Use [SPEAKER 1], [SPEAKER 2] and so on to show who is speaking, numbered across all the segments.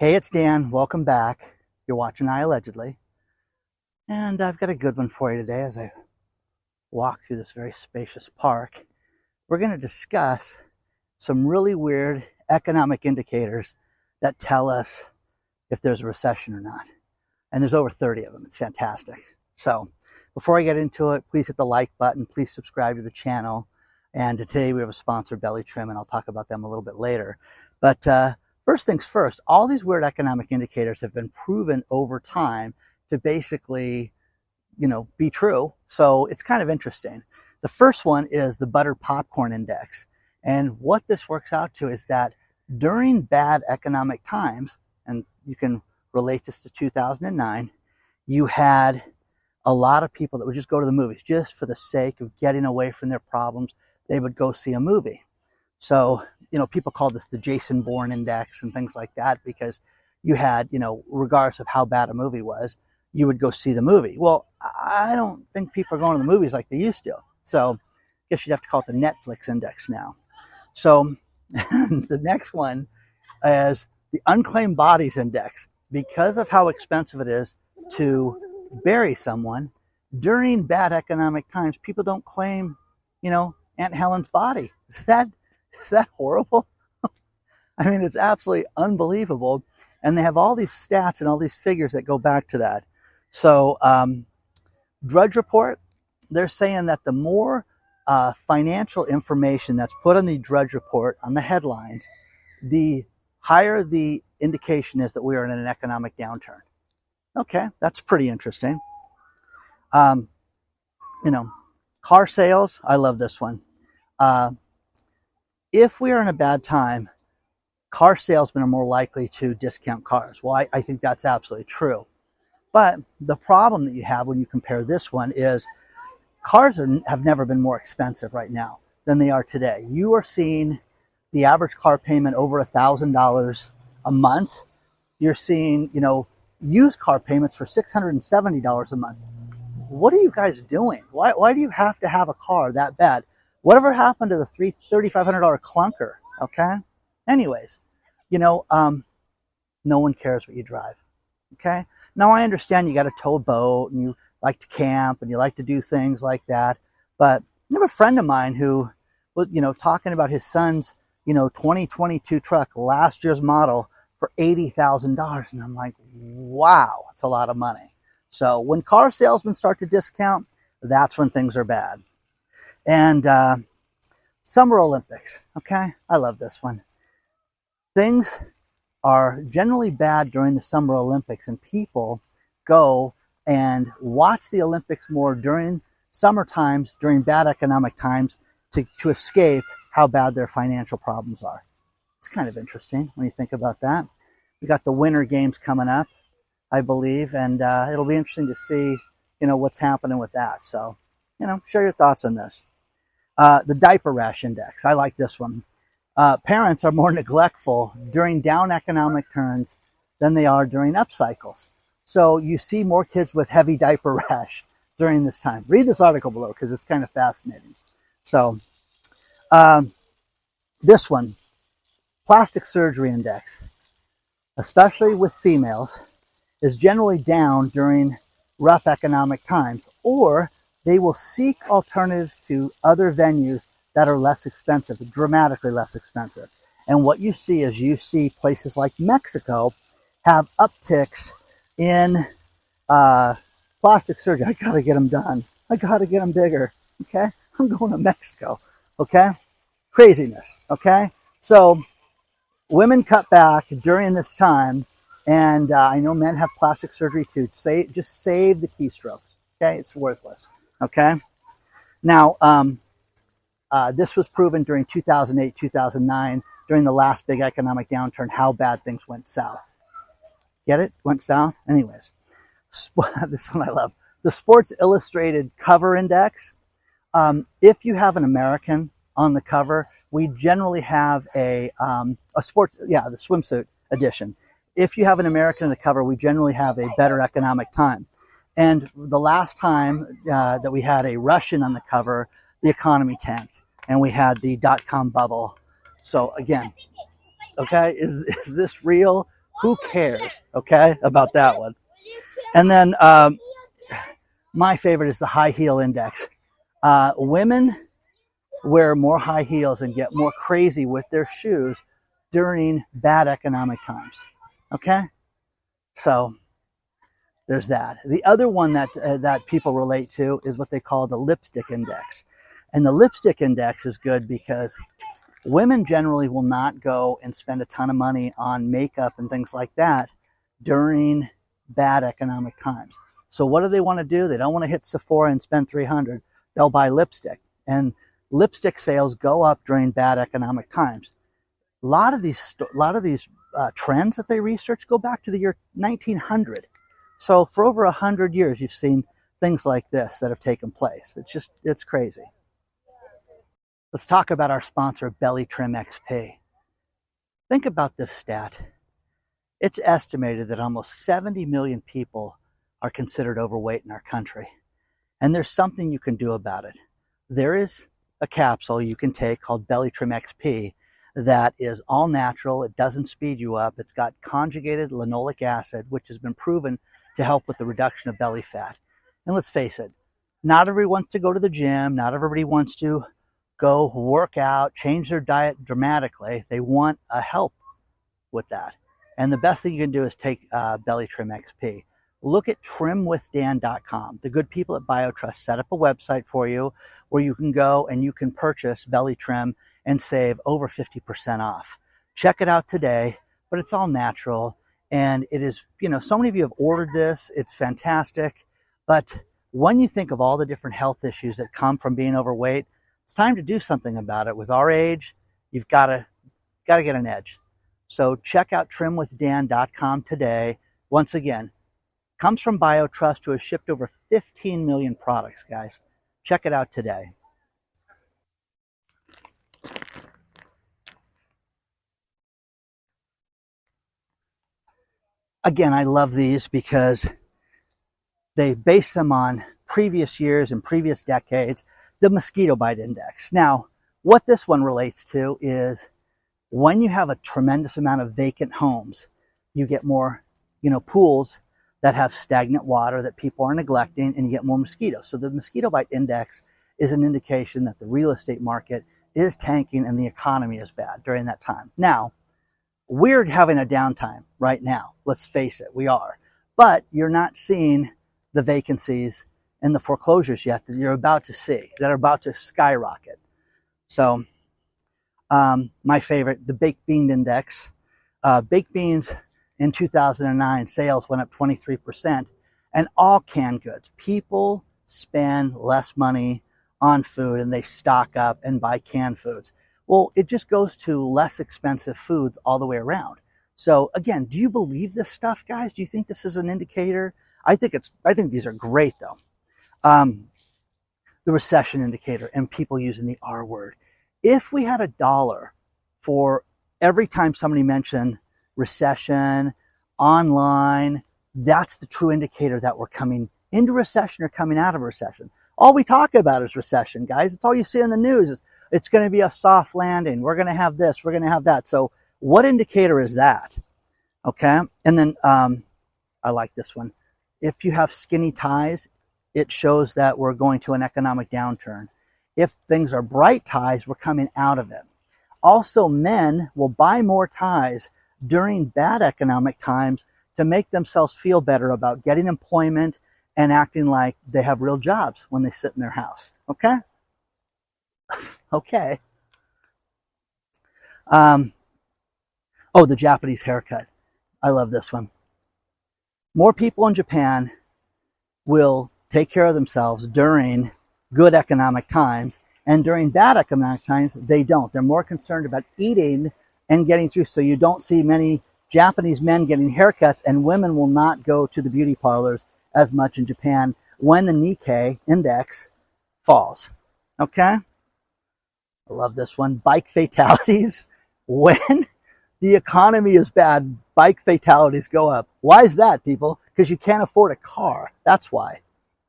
[SPEAKER 1] Hey, it's Dan. Welcome back. You're watching iAllegedly. And I've got a good one for you today as I walk through this very spacious park. We're going to discuss some really weird economic indicators that tell us if there's a recession or not. And there's over 30 of them. It's fantastic. So before I get into it, please hit the like button. Please subscribe to the channel. And today we have a sponsor, Belly Trim, and I'll talk about them a little bit later. But uh, first things first, all these weird economic indicators have been proven over time to basically, you know, be true. So it's kind of interesting. The first one is the butter popcorn index. And what this works out to is that during bad economic times, and you can relate this to 2009, you had a lot of people that would just go to the movies just for the sake of getting away from their problems. They would go see a movie. So, you know, people call this the Jason Bourne index and things like that because you had, you know, regardless of how bad a movie was, you would go see the movie. Well, I don't think people are going to the movies like they used to. So, I guess you'd have to call it the Netflix index now. So, the next one is the unclaimed bodies index. Because of how expensive it is to bury someone during bad economic times, people don't claim, you know, Aunt Helen's body. That is that horrible? I mean, it's absolutely unbelievable. And they have all these stats and all these figures that go back to that. So, um, Drudge Report, they're saying that the more uh, financial information that's put on the Drudge Report on the headlines, the higher the indication is that we are in an economic downturn. Okay, that's pretty interesting. Um, you know, car sales, I love this one. Uh, if we are in a bad time, car salesmen are more likely to discount cars. Well, I, I think that's absolutely true. But the problem that you have when you compare this one is cars are, have never been more expensive right now than they are today. You are seeing the average car payment over a thousand dollars a month. You're seeing, you know, used car payments for $670 a month. What are you guys doing? Why, why do you have to have a car that bad? Whatever happened to the three, $3,500 clunker? Okay. Anyways, you know, um, no one cares what you drive. Okay. Now I understand you got to tow a boat and you like to camp and you like to do things like that. But I have a friend of mine who was, you know, talking about his son's, you know, 2022 truck, last year's model for $80,000. And I'm like, wow, that's a lot of money. So when car salesmen start to discount, that's when things are bad. And uh, Summer Olympics, okay? I love this one. Things are generally bad during the Summer Olympics, and people go and watch the Olympics more during summer times, during bad economic times, to, to escape how bad their financial problems are. It's kind of interesting when you think about that. We got the Winter Games coming up, I believe, and uh, it'll be interesting to see, you know, what's happening with that. So, you know, share your thoughts on this. Uh, the diaper rash index. I like this one. Uh, parents are more neglectful during down economic turns than they are during up cycles. So you see more kids with heavy diaper rash during this time. Read this article below because it's kind of fascinating. So, um, this one, plastic surgery index, especially with females, is generally down during rough economic times, or they will seek alternatives to other venues that are less expensive, dramatically less expensive. And what you see is you see places like Mexico have upticks in uh, plastic surgery. I gotta get them done. I gotta get them bigger. Okay, I'm going to Mexico. Okay, craziness. Okay, so women cut back during this time, and uh, I know men have plastic surgery too. Say, just save the keystrokes. Okay, it's worthless. Okay, now um, uh, this was proven during 2008, 2009, during the last big economic downturn, how bad things went south. Get it? Went south. Anyways, this one I love. The Sports Illustrated cover index. Um, if you have an American on the cover, we generally have a um, a sports yeah the swimsuit edition. If you have an American on the cover, we generally have a better economic time. And the last time uh, that we had a Russian on the cover, the economy tanked, and we had the dot com bubble. So again, okay, is is this real? Who cares? Okay, about that one. And then um, my favorite is the high heel index. Uh, women wear more high heels and get more crazy with their shoes during bad economic times. Okay, so there's that. The other one that uh, that people relate to is what they call the lipstick index, and the lipstick index is good because women generally will not go and spend a ton of money on makeup and things like that during bad economic times. So what do they want to do? They don't want to hit Sephora and spend 300. They'll buy lipstick. And lipstick sales go up during bad economic times. A lot of these, a lot of these uh, trends that they research go back to the year 1900. So for over a hundred years, you've seen things like this that have taken place. It's just, it's crazy. Let's talk about our sponsor, Belly Trim XP. Think about this stat. It's estimated that almost 70 million people are considered overweight in our country. And there's something you can do about it. There is a capsule you can take called Belly Trim XP that is all natural. It doesn't speed you up. It's got conjugated linoleic acid, which has been proven to help with the reduction of belly fat. And let's face it, not everybody wants to go to the gym. Not everybody wants to go work out, change their diet dramatically. They want a help with that. And the best thing you can do is take uh, Belly Trim XP. Look at trimwithdan.com. The good people at BioTrust set up a website for you where you can go and you can purchase Belly Trim and save over 50% off. Check it out today, but it's all natural. And it is, you know, so many of you have ordered this. It's fantastic. But when you think of all the different health issues that come from being overweight, it's time to do something about it. With our age, you've got to got to get an edge. So check out trimwithdan.com today. Once again, comes from BioTrust, who has shipped over 15 million products, guys. Check it out today. Again, I love these because they base them on previous years and previous decades the mosquito bite index. Now, what this one relates to is when you have a tremendous amount of vacant homes, you get more, you know, pools that have stagnant water that people are neglecting and you get more mosquitoes. So the mosquito bite index is an indication that the real estate market is tanking and the economy is bad during that time. Now, we're having a downtime right now. Let's face it, we are. But you're not seeing the vacancies and the foreclosures yet that you're about to see that are about to skyrocket. So, um, my favorite, the baked bean index. Uh, baked beans in 2009 sales went up 23%, and all canned goods. People spend less money on food and they stock up and buy canned foods. Well, it just goes to less expensive foods all the way around. So again, do you believe this stuff, guys? Do you think this is an indicator? I think it's, I think these are great though. Um, the recession indicator and people using the R word. If we had a dollar for every time somebody mentioned recession, online, that's the true indicator that we're coming into recession or coming out of recession. All we talk about is recession, guys. It's all you see in the news is it's going to be a soft landing. We're going to have this. We're going to have that. So what indicator is that? Okay. And then, um, I like this one. If you have skinny ties, it shows that we're going to an economic downturn. If things are bright ties, we're coming out of it. Also, men will buy more ties during bad economic times to make themselves feel better about getting employment and acting like they have real jobs when they sit in their house. Okay? okay. Um, oh, the Japanese haircut. I love this one. More people in Japan will take care of themselves during good economic times. And during bad economic times, they don't. They're more concerned about eating and getting through. So you don't see many Japanese men getting haircuts, and women will not go to the beauty parlors as much in Japan when the Nikkei index falls. Okay? I love this one. Bike fatalities. When the economy is bad, bike fatalities go up. Why is that, people? Because you can't afford a car. That's why.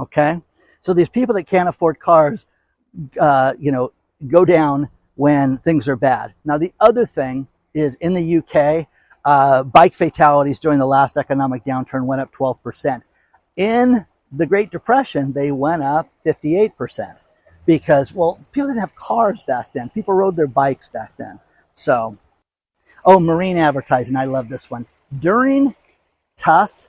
[SPEAKER 1] Okay. So these people that can't afford cars, uh, you know, go down when things are bad. Now, the other thing is in the UK, Uh, bike fatalities during the last economic downturn went up 12%. In the Great Depression, they went up 58% because, well, people didn't have cars back then. People rode their bikes back then. So, oh, marine advertising. I love this one. During tough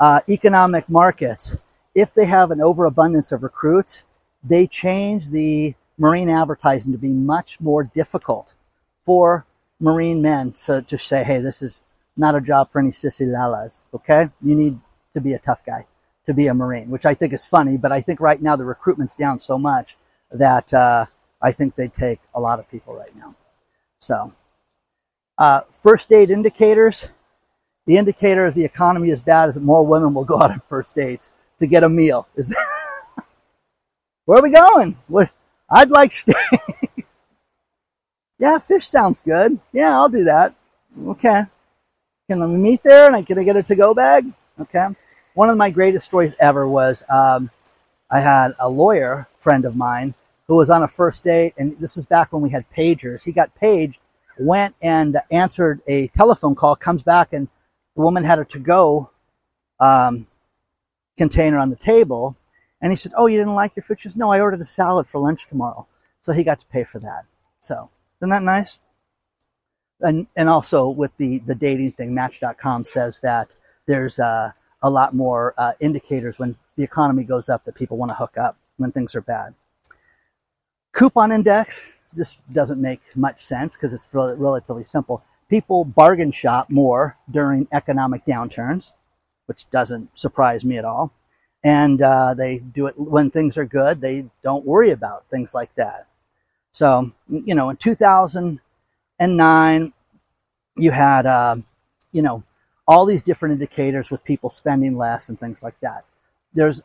[SPEAKER 1] uh, economic markets, if they have an overabundance of recruits, they change the marine advertising to be much more difficult for marine men to, to say, hey, this is not a job for any sissy lalas, okay? You need to be a tough guy to be a marine, which I think is funny, but I think right now the recruitment's down so much that uh, I think they take a lot of people right now. So, uh, first date indicators. The indicator if the economy is bad is that more women will go out on first dates to get a meal. Is that, where are we going? What, I'd like steak. yeah, fish sounds good. Yeah, I'll do that. Okay. Can we meet there and I can I get a to-go bag? Okay. One of my greatest stories ever was um, I had a lawyer friend of mine who was on a first date, and this was back when we had pagers. He got paged, went and answered a telephone call, comes back, and the woman had a to-go um, container on the table. And he said, Oh, you didn't like your food? She says, No, I ordered a salad for lunch tomorrow. So he got to pay for that. So, isn't that nice? And, and also with the, the dating thing, Match.com says that there's uh, a lot more uh, indicators when the economy goes up that people want to hook up when things are bad. Coupon index, this doesn't make much sense because it's relatively simple. People bargain shop more during economic downturns which doesn't surprise me at all. And uh, they do it when things are good. They don't worry about things like that. So, you know, in 2009, you had, uh, you know, all these different indicators with people spending less and things like that. There's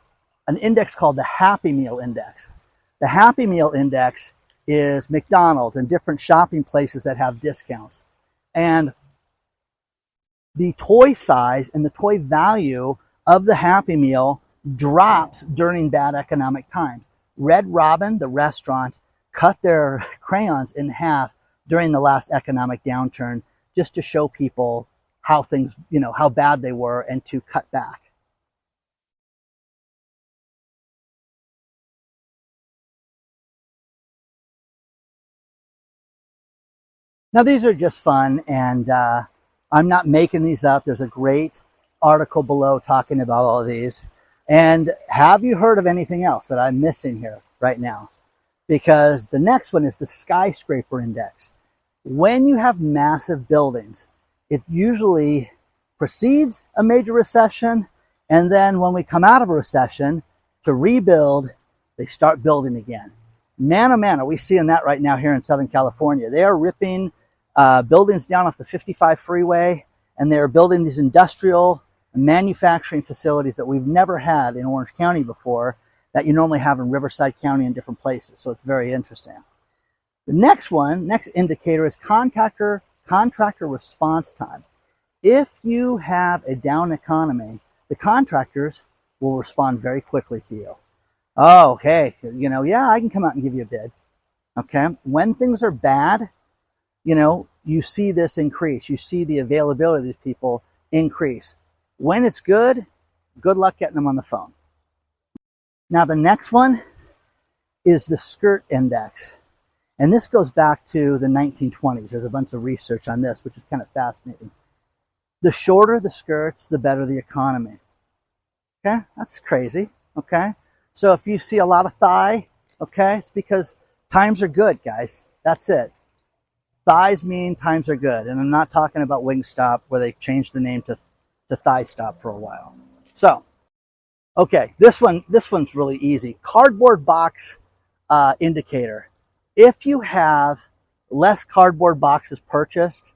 [SPEAKER 1] an index called the Happy Meal Index. The Happy Meal Index is McDonald's and different shopping places that have discounts. And the toy size and the toy value of the Happy Meal drops during bad economic times. Red Robin, the restaurant, cut their crayons in half during the last economic downturn just to show people how things, you know, how bad they were and to cut back. Now these are just fun and uh, I'm not making these up. There's a great article below talking about all of these. And have you heard of anything else that I'm missing here right now? Because the next one is the skyscraper index. When you have massive buildings, it usually precedes a major recession. And then when we come out of a recession to rebuild, they start building again. Man, oh man, are we seeing that right now here in Southern California? They are ripping uh, buildings down off the 55 freeway, and they're building these industrial manufacturing facilities that we've never had in Orange County before that you normally have in Riverside County and different places. So it's very interesting. The next one, next indicator is contractor contractor response time. If you have a down economy, the contractors will respond very quickly to you. Oh, okay, you know, yeah, I can come out and give you a bid. Okay, when things are bad, you know, you see this increase. You see the availability of these people increase. When it's good, good luck getting them on the phone. Now, the next one is the skirt index. And this goes back to the 1920s. There's a bunch of research on this, which is kind of fascinating. The shorter the skirts, the better the economy. Okay, that's crazy. Okay, so if you see a lot of thigh, okay, it's because times are good, guys. That's it. Thighs mean times are good. And I'm not talking about Wingstop where they changed the name to, to Thigh Stop for a while. So, okay, this one, this one's really easy. Cardboard box uh, indicator. If you have less cardboard boxes purchased,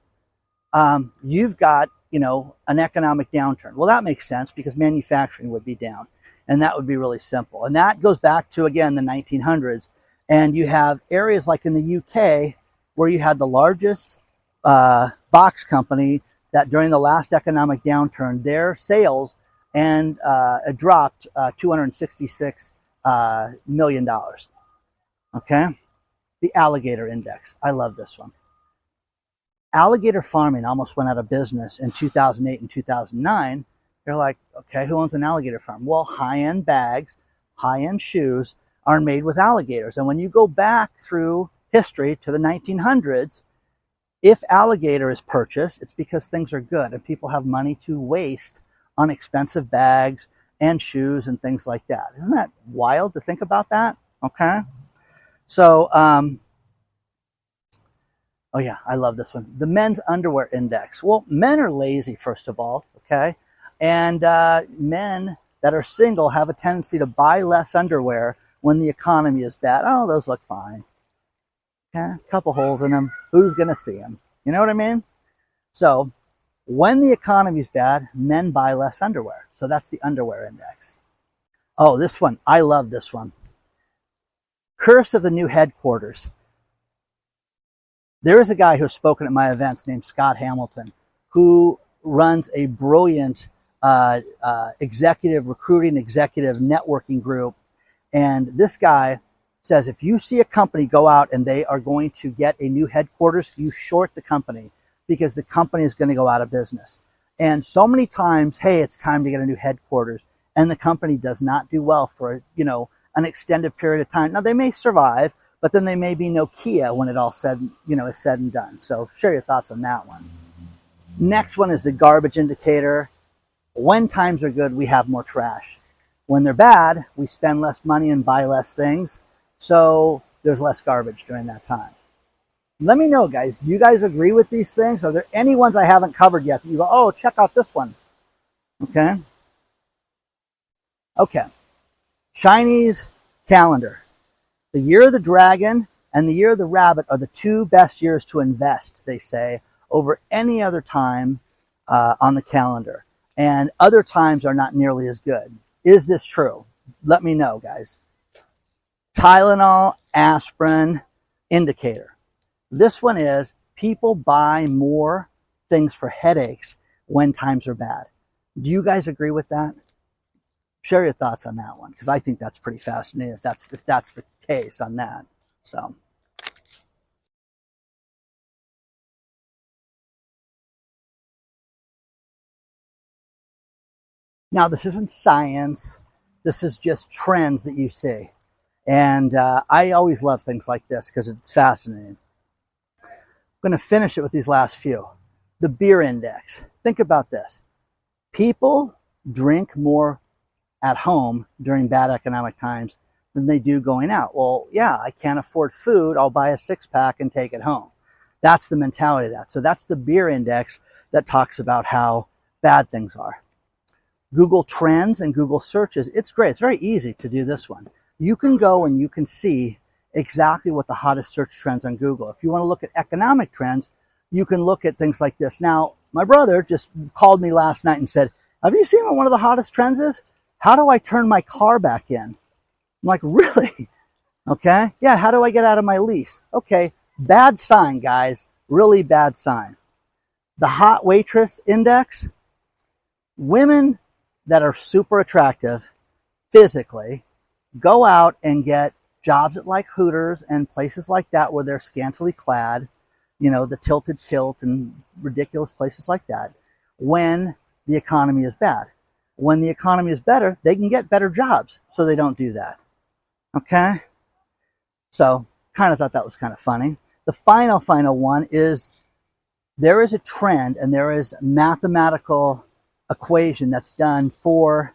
[SPEAKER 1] um, you've got, you know, an economic downturn. Well, that makes sense because manufacturing would be down and that would be really simple. And that goes back to, again, the 1900s. And you have areas like in the UK where you had the largest uh, box company that during the last economic downturn, their sales and uh, dropped uh, 266 uh, million dollars. Okay, the alligator index. I love this one. alligator farming almost went out of business in 2008 and 2009. They're like, okay, who owns an alligator farm? Well, high end bags, high end shoes are made with alligators. And when you go back through history to the 1900s, if alligator is purchased, it's because things are good and people have money to waste on expensive bags and shoes and things like that. Isn't that wild to think about that? Okay. So, um, oh yeah, I love this one. The men's underwear index. Well, men are lazy, first of all. Okay. And, uh, men that are single have a tendency to buy less underwear when the economy is bad. Oh, those look fine. A couple holes in them. Who's going to see them? You know what I mean? So when the economy is bad, men buy less underwear. So that's the underwear index. Oh, this one. I love this one. Curse of the new headquarters. There is a guy who's spoken at my events named Scott Hamilton who runs a brilliant uh, uh, executive recruiting, executive networking group. And this guy says if you see a company go out and they are going to get a new headquarters, you short the company because the company is going to go out of business. And so many times, hey, it's time to get a new headquarters, and the company does not do well for you know an extended period of time. Now they may survive, but then they may be Nokia when it all said you know is said and done. So share your thoughts on that one. Next one is the garbage indicator. When times are good, we have more trash. When they're bad, we spend less money and buy less things. So there's less garbage during that time. Let me know, guys. Do you guys agree with these things? Are there any ones I haven't covered yet that you go, oh, check out this one? Okay. Okay. Chinese calendar. The year of the dragon and the year of the rabbit are the two best years to invest, they say, over any other time uh, on the calendar. And other times are not nearly as good. Is this true? Let me know, guys. Tylenol, aspirin, indicator. This one is people buy more things for headaches when times are bad. Do you guys agree with that? Share your thoughts on that one because I think that's pretty fascinating if that's if that's the case on that. So Now, this isn't science. This is just trends that you see. And uh, I always love things like this because it's fascinating. I'm going to finish it with these last few. The beer index. Think about this. People drink more at home during bad economic times than they do going out. Well, yeah, I can't afford food. I'll buy a six pack and take it home. That's the mentality of that. So that's the beer index that talks about how bad things are. Google Trends and Google searches. It's great. It's very easy to do this one. You can go and you can see exactly what the hottest search trends on Google. If you want to look at economic trends, you can look at things like this. Now, my brother just called me last night and said, have you seen what one of the hottest trends is? How do I turn my car back in? I'm like, really? Okay. Yeah. How do I get out of my lease? Okay. Bad sign, guys. Really bad sign. The hot waitress index. Women that are super attractive physically go out and get jobs at like Hooters and places like that where they're scantily clad, you know, the tilted kilt and ridiculous places like that when the economy is bad. When the economy is better, they can get better jobs, so they don't do that. Okay? So, kind of thought that was kind of funny. The final, final one is there is a trend and there is mathematical equation that's done for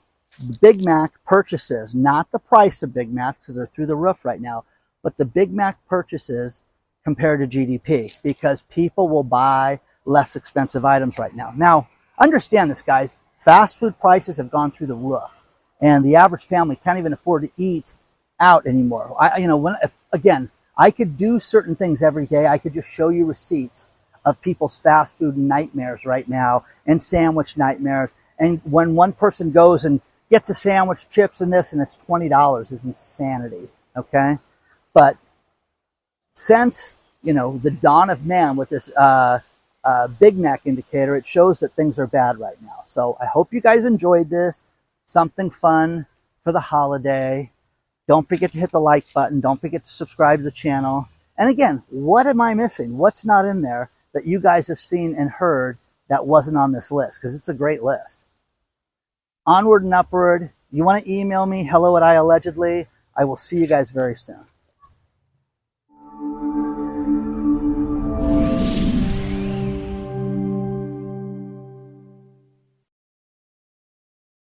[SPEAKER 1] Big Mac purchases, not the price of Big Macs because they're through the roof right now, but the Big Mac purchases compared to GDP because people will buy less expensive items right now. Now, understand this, guys. Fast food prices have gone through the roof, and the average family can't even afford to eat out anymore. I, you know, when if, again, I could do certain things every day. I could just show you receipts of people's fast food nightmares right now and sandwich nightmares. And when one person goes and gets a sandwich, chips, and this, and it's $20 is insanity. Okay? But since, you know, the dawn of man with this uh, uh, Big Mac indicator, it shows that things are bad right now. So I hope you guys enjoyed this. Something fun for the holiday. Don't forget to hit the like button. Don't forget to subscribe to the channel. And again, what am I missing? What's not in there that you guys have seen and heard that wasn't on this list because it's a great list. Onward and upward. You want to email me, hello at iAllegedly. I will see you guys very soon.